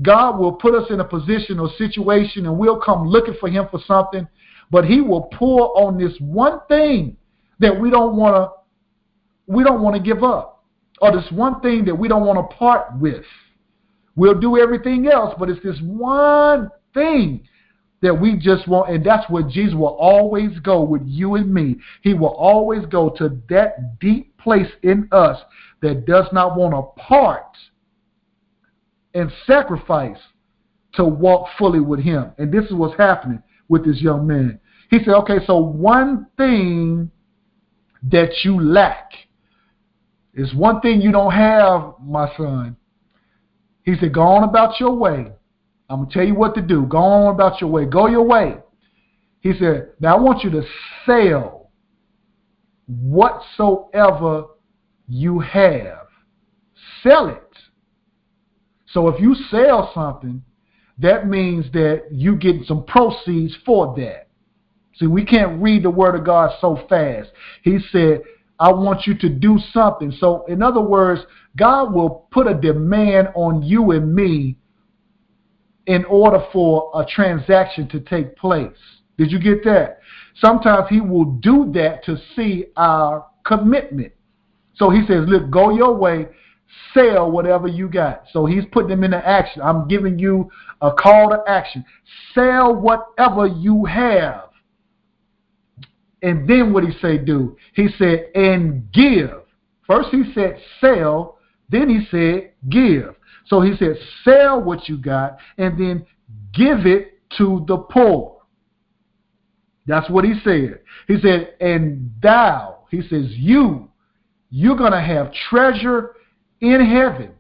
God will put us in a position or situation and we'll come looking for him for something, but he will pull on this one thing that we don't want to we don't want to give up or this one thing that we don't want to part with. We'll do everything else, but it's this one thing that we just want, and that's where Jesus will always go with you and me. He will always go to that deep place in us that does not want to part and sacrifice to walk fully with Him. And this is what's happening with this young man. He said, okay, so one thing that you lack. is one thing you don't have, my son. He said, Go on about your way. I'm going to tell you what to do. Go on about your way. Go your way. He said, Now I want you to sell whatsoever you have. Sell it. So if you sell something, that means that you get some proceeds for that. See, we can't read the word of God so fast. He said, I want you to do something. So, in other words, God will put a demand on you and me in order for a transaction to take place. Did you get that? Sometimes He will do that to see our commitment. So He says, Look, go your way, sell whatever you got. So He's putting them into action. I'm giving you a call to action. Sell whatever you have. And then what he say do? He said, and give. First he said sell, then he said give. So he said, sell what you got and then give it to the poor. That's what he said. He said, and thou, he says, you, you're going to have treasure in heaven.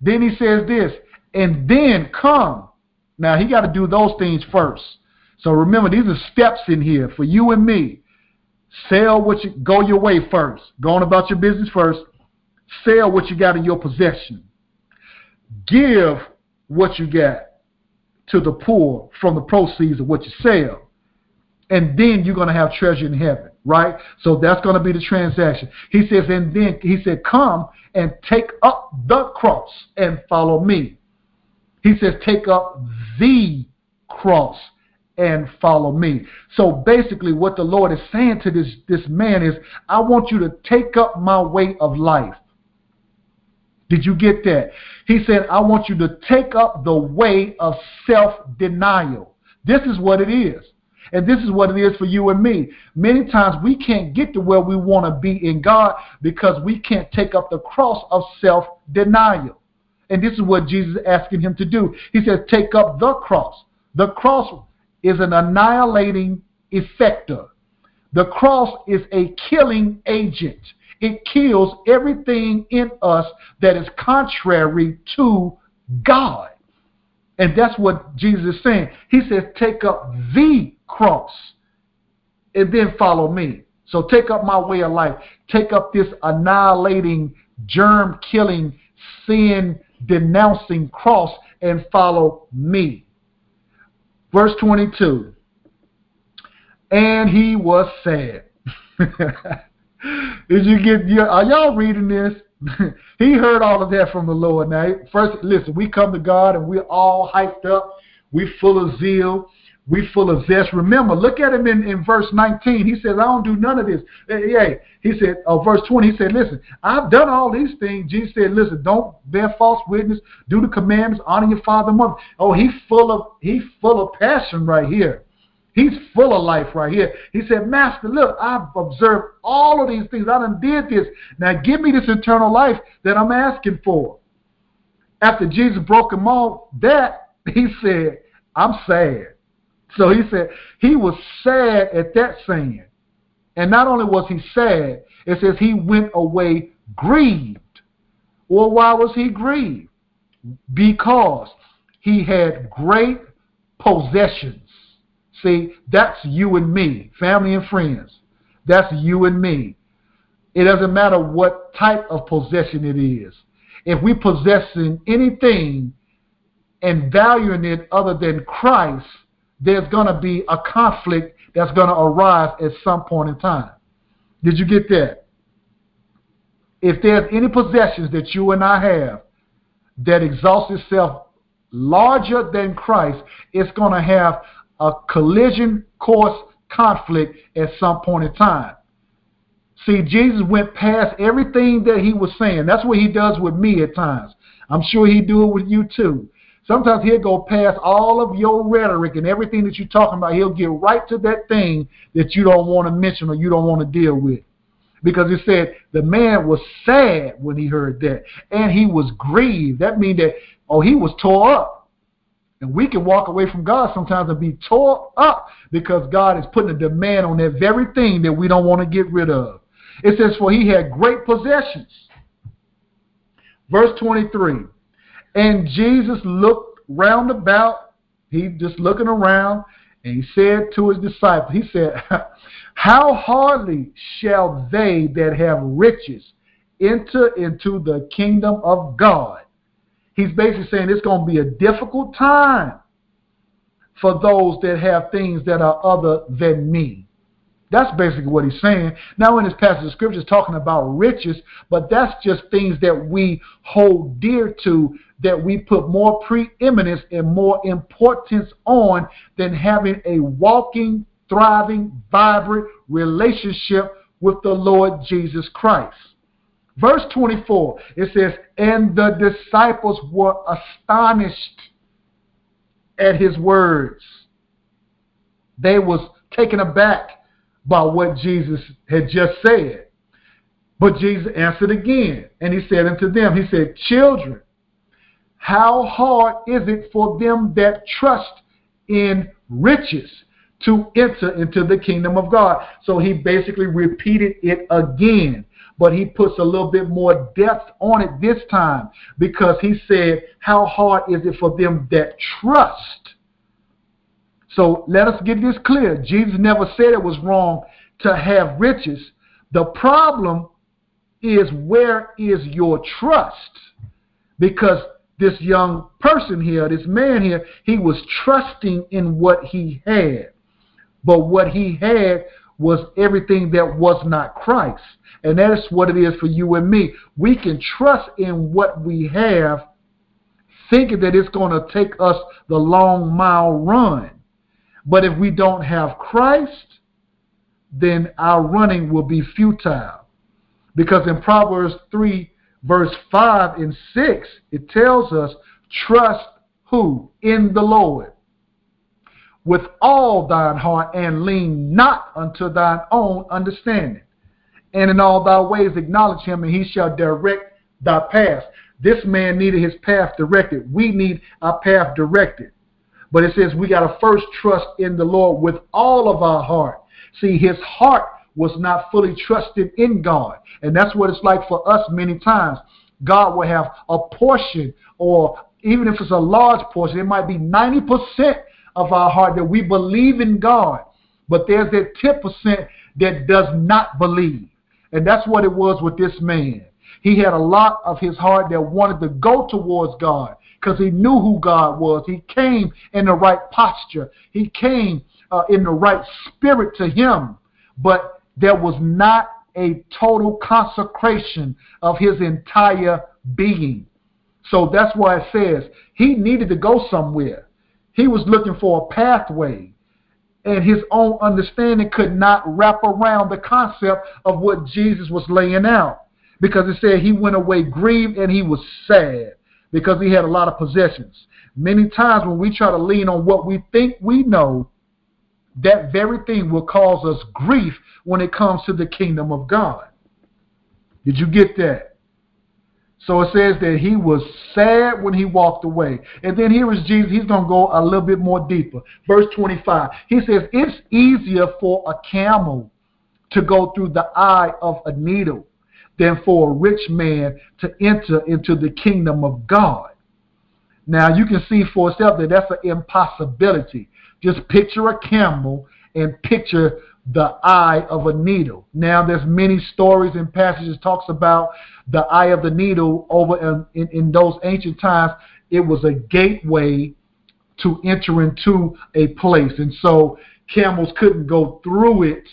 Then he says this, and then come. Now he got to do those things first. So remember, these are steps in here for you and me. Sell what you go your way first. Go on about your business first. Sell what you got in your possession. Give what you got to the poor from the proceeds of what you sell. And then you're going to have treasure in heaven, right? So that's going to be the transaction. He says, and then he said, come and take up the cross and follow me. He says, take up the cross and follow me. So basically, what the Lord is saying to this, this man is, I want you to take up my way of life. Did you get that? He said, I want you to take up the way of self denial. This is what it is. And this is what it is for you and me. Many times we can't get to where we want to be in God because we can't take up the cross of self denial. And this is what Jesus is asking him to do. He says, Take up the cross. The cross is an annihilating effector. The cross is a killing agent. It kills everything in us that is contrary to God. And that's what Jesus is saying. He says, Take up the cross and then follow me. So take up my way of life. Take up this annihilating, germ killing, sin denouncing cross and follow me. Verse 22. And he was sad. Did you get, are y'all reading this? he heard all of that from the Lord. Now, first, listen, we come to God and we're all hyped up. We're full of zeal. We full of zest. Remember, look at him in, in verse 19. He says, I don't do none of this. Yeah. He said, uh, verse 20, he said, listen, I've done all these things. Jesus said, listen, don't bear false witness, do the commandments, honor your father and mother. Oh, he's full of he's full of passion right here. He's full of life right here. He said, Master, look, I've observed all of these things. I done did this. Now give me this eternal life that I'm asking for. After Jesus broke him off that, he said, I'm sad. So he said he was sad at that saying. And not only was he sad, it says he went away grieved. Well, why was he grieved? Because he had great possessions. See, that's you and me, family and friends. That's you and me. It doesn't matter what type of possession it is. If we possessing anything and valuing it other than Christ, there's going to be a conflict that's going to arise at some point in time. Did you get that? If there's any possessions that you and I have that exalts itself larger than Christ, it's going to have a collision course conflict at some point in time. See, Jesus went past everything that he was saying. That's what he does with me at times. I'm sure he do it with you too. Sometimes he'll go past all of your rhetoric and everything that you're talking about. He'll get right to that thing that you don't want to mention or you don't want to deal with. Because it said the man was sad when he heard that. And he was grieved. That means that, oh, he was tore up. And we can walk away from God sometimes and be tore up because God is putting a demand on that very thing that we don't want to get rid of. It says, For he had great possessions. Verse 23 And Jesus looked round about, he just looking around, and he said to his disciples, He said, How hardly shall they that have riches enter into the kingdom of God? He's basically saying it's going to be a difficult time for those that have things that are other than me. That's basically what he's saying. Now, in this passage of scripture, is talking about riches, but that's just things that we hold dear to, that we put more preeminence and more importance on than having a walking, thriving, vibrant relationship with the Lord Jesus Christ. Verse 24, it says, And the disciples were astonished at his words. They was taken aback by what Jesus had just said. But Jesus answered again, and he said unto them, He said, Children, how hard is it for them that trust in riches to enter into the kingdom of God? So he basically repeated it again, but he puts a little bit more depth on it this time because he said, How hard is it for them that trust? So let us get this clear. Jesus never said it was wrong to have riches. The problem is where is your trust? Because this young person here, this man here, he was trusting in what he had. But what he had was everything that was not Christ. And that's what it is for you and me. We can trust in what we have, thinking that it's going to take us the long mile run. But if we don't have Christ, then our running will be futile. Because in Proverbs 3, verse 5 and 6, it tells us, trust who? In the Lord. With all thine heart and lean not unto thine own understanding. And in all thy ways acknowledge him, and he shall direct thy path. This man needed his path directed. We need our path directed. But it says we got to first trust in the Lord with all of our heart. See, his heart was not fully trusted in God. And that's what it's like for us many times. God will have a portion, or even if it's a large portion, it might be 90% of our heart that we believe in God. But there's that 10% that does not believe. And that's what it was with this man. He had a lot of his heart that wanted to go towards God because he knew who God was. He came in the right posture. He came uh, in the right spirit to him. But there was not a total consecration of his entire being. So that's why it says he needed to go somewhere. He was looking for a pathway. And his own understanding could not wrap around the concept of what Jesus was laying out. Because it said he went away grieved and he was sad because he had a lot of possessions. Many times when we try to lean on what we think we know, that very thing will cause us grief when it comes to the kingdom of God. Did you get that? So it says that he was sad when he walked away. And then here is Jesus. He's going to go a little bit more deeper. Verse 25. He says, It's easier for a camel to go through the eye of a needle than for a rich man to enter into the kingdom of God. Now you can see for yourself that that's an impossibility. Just picture a camel and picture the eye of a needle. Now there's many stories and passages talks about the eye of the needle over in, in, in those ancient times. It was a gateway to enter into a place. And so camels couldn't go through it,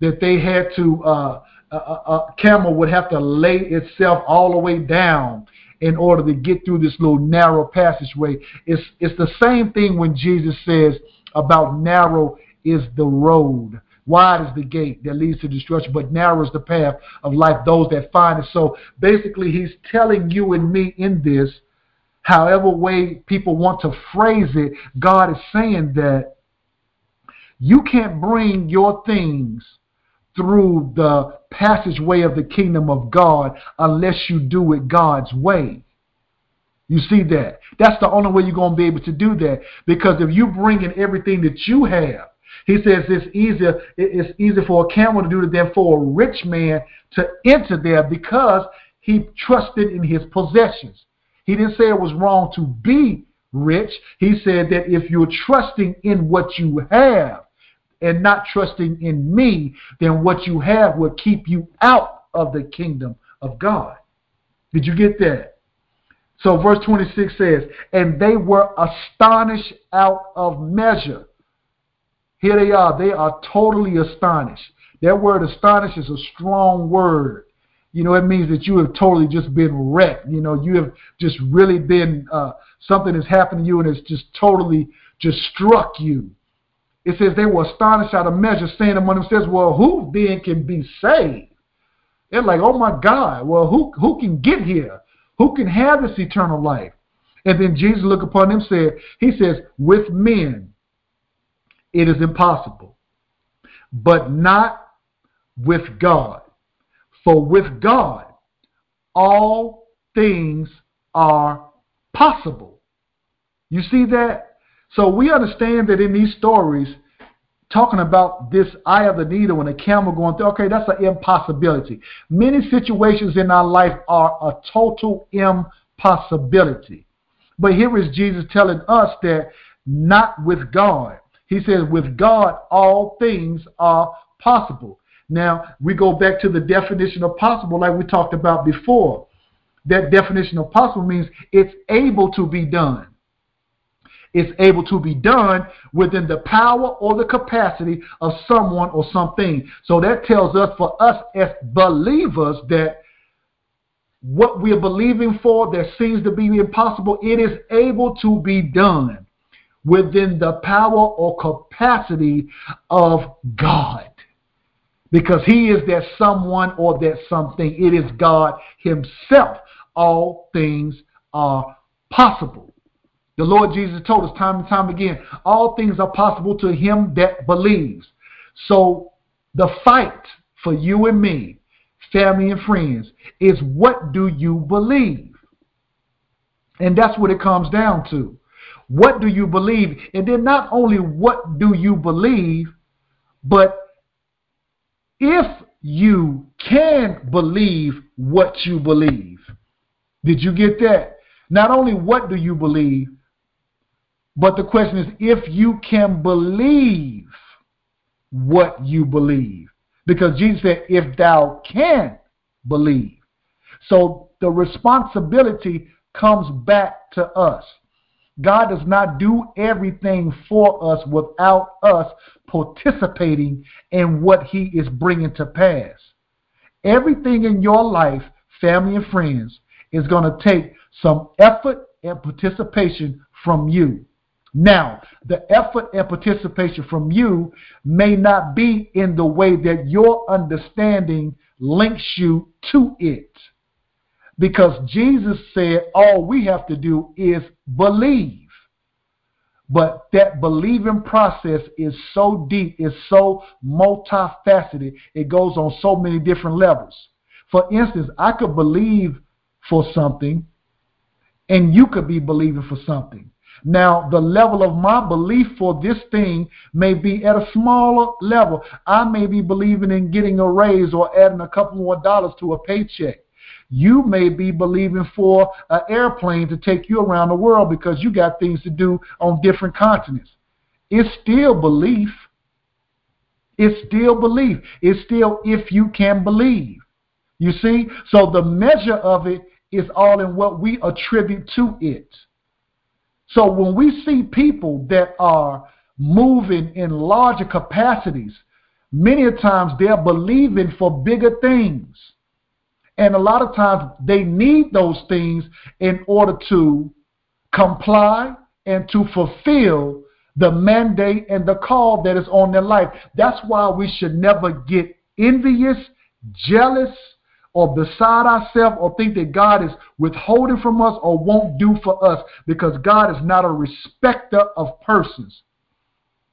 that they had to uh, a, a, camel would have to lay itself all the way down in order to get through this little narrow passageway. It's, it's the same thing when Jesus says about narrow is the road. Wide is the gate that leads to destruction, but narrow is the path of life, those that find it. So basically, he's telling you and me in this, however way people want to phrase it, God is saying that you can't bring your things through the passageway of the kingdom of God unless you do it God's way. You see that? That's the only way you're going to be able to do that. Because if you bring in everything that you have He says it's easier it's easier for a camel to do it than for a rich man to enter there because he trusted in his possessions. He didn't say it was wrong to be rich. He said that if you're trusting in what you have and not trusting in me, then what you have will keep you out of the kingdom of God. Did you get that? So verse 26 says, And they were astonished out of measure. Here they are. They are totally astonished. That word astonished is a strong word. You know, it means that you have totally just been wrecked. You know, you have just really been, uh, something has happened to you and it's just totally just struck you. It says they were astonished out of measure, saying among themselves, Well, who then can be saved? They're like, Oh my God, well, who, who can get here? Who can have this eternal life? And then Jesus looked upon them said, He says, With men it is impossible, but not with God. For with God all things are possible. You see that? So we understand that in these stories, talking about this eye of the needle and a camel going through, okay, that's an impossibility. Many situations in our life are a total impossibility. But here is Jesus telling us that not with God. He says, with God, all things are possible. Now, we go back to the definition of possible, like we talked about before. That definition of possible means it's able to be done is able to be done within the power or the capacity of someone or something. So that tells us for us as believers that what we are believing for that seems to be impossible, it is able to be done within the power or capacity of God. Because he is that someone or that something. It is God himself. All things are possible. The Lord Jesus told us time and time again, all things are possible to him that believes. So the fight for you and me, family and friends, is what do you believe? And that's what it comes down to. What do you believe? And then not only what do you believe, but if you can believe what you believe. Did you get that? Not only what do you believe, but the question is if you can believe what you believe. Because Jesus said, if thou can believe. So the responsibility comes back to us. God does not do everything for us without us participating in what He is bringing to pass. Everything in your life, family and friends, is going to take some effort and participation from you. Now, the effort and participation from you may not be in the way that your understanding links you to it. Because Jesus said all we have to do is believe. But that believing process is so deep, is so multifaceted, it goes on so many different levels. For instance, I could believe for something, and you could be believing for something. Now, the level of my belief for this thing may be at a smaller level. I may be believing in getting a raise or adding a couple more dollars to a paycheck. You may be believing for an airplane to take you around the world because you got things to do on different continents. It's still belief. It's still belief. It's still if you can believe. You see? So the measure of it is all in what we attribute to it. So when we see people that are moving in larger capacities, many times they're believing for bigger things. And a lot of times they need those things in order to comply and to fulfill the mandate and the call that is on their life. That's why we should never get envious, jealous, or beside ourselves or think that God is withholding from us or won't do for us because God is not a respecter of persons.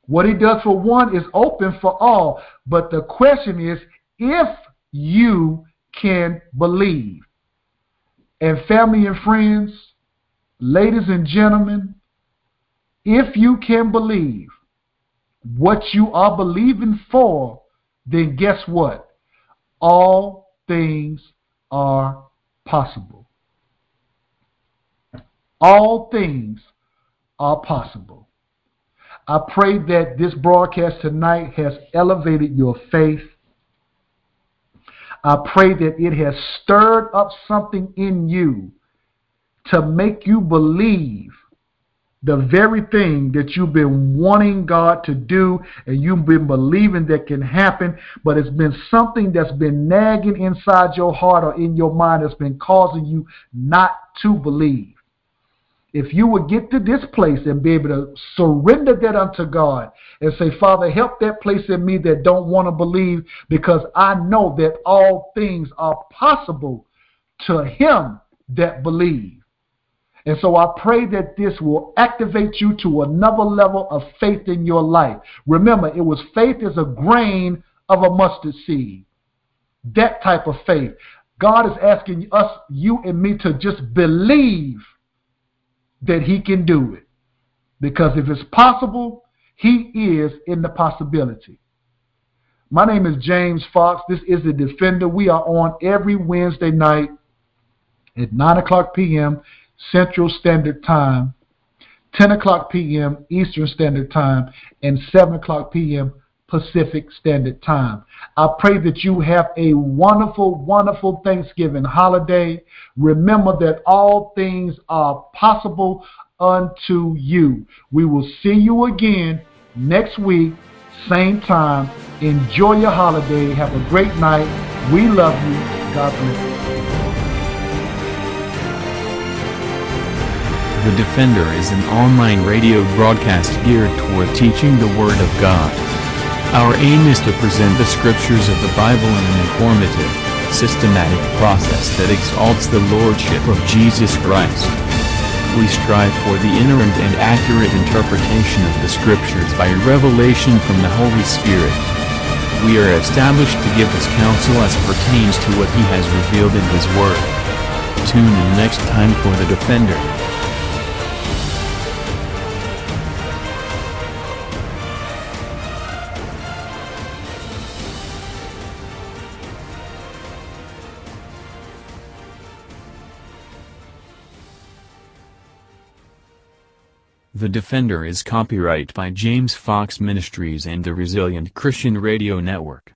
What he does for one is open for all. But the question is if you can believe. And family and friends, ladies and gentlemen, if you can believe, what you are believing for, then guess what? All things are possible. All things are possible. I pray that this broadcast tonight has elevated your faith. I pray that it has stirred up something in you to make you believe the very thing that you've been wanting God to do and you've been believing that can happen, but it's been something that's been nagging inside your heart or in your mind that's been causing you not to believe. If you would get to this place and be able to surrender that unto God and say, Father, help that place in me that don't want to believe because I know that all things are possible to him that believe. And so I pray that this will activate you to another level of faith in your life. Remember, it was faith as a grain of a mustard seed. That type of faith. God is asking us, you and me, to just believe that He can do it. Because if it's possible, He is in the possibility. My name is James Fox. This is The Defender. We are on every Wednesday night at 9 o'clock p.m. Central Standard Time, 10 o'clock p.m. Eastern Standard Time, and 7 o'clock p.m. Pacific Standard Time. I pray that you have a wonderful, wonderful Thanksgiving holiday. Remember that all things are possible unto you. We will see you again next week, same time. Enjoy your holiday. Have a great night. We love you. God bless. The Defender is an online radio broadcast geared toward teaching the Word of God. Our aim is to present the scriptures of the Bible in an informative, systematic process that exalts the Lordship of Jesus Christ. We strive for the inerrant and accurate interpretation of the scriptures by revelation from the Holy Spirit. We are established to give His counsel as pertains to what He has revealed in His Word. Tune in next time for The Defender. The Defender is copyright by James Fox Ministries and the Resilient Christian Radio Network.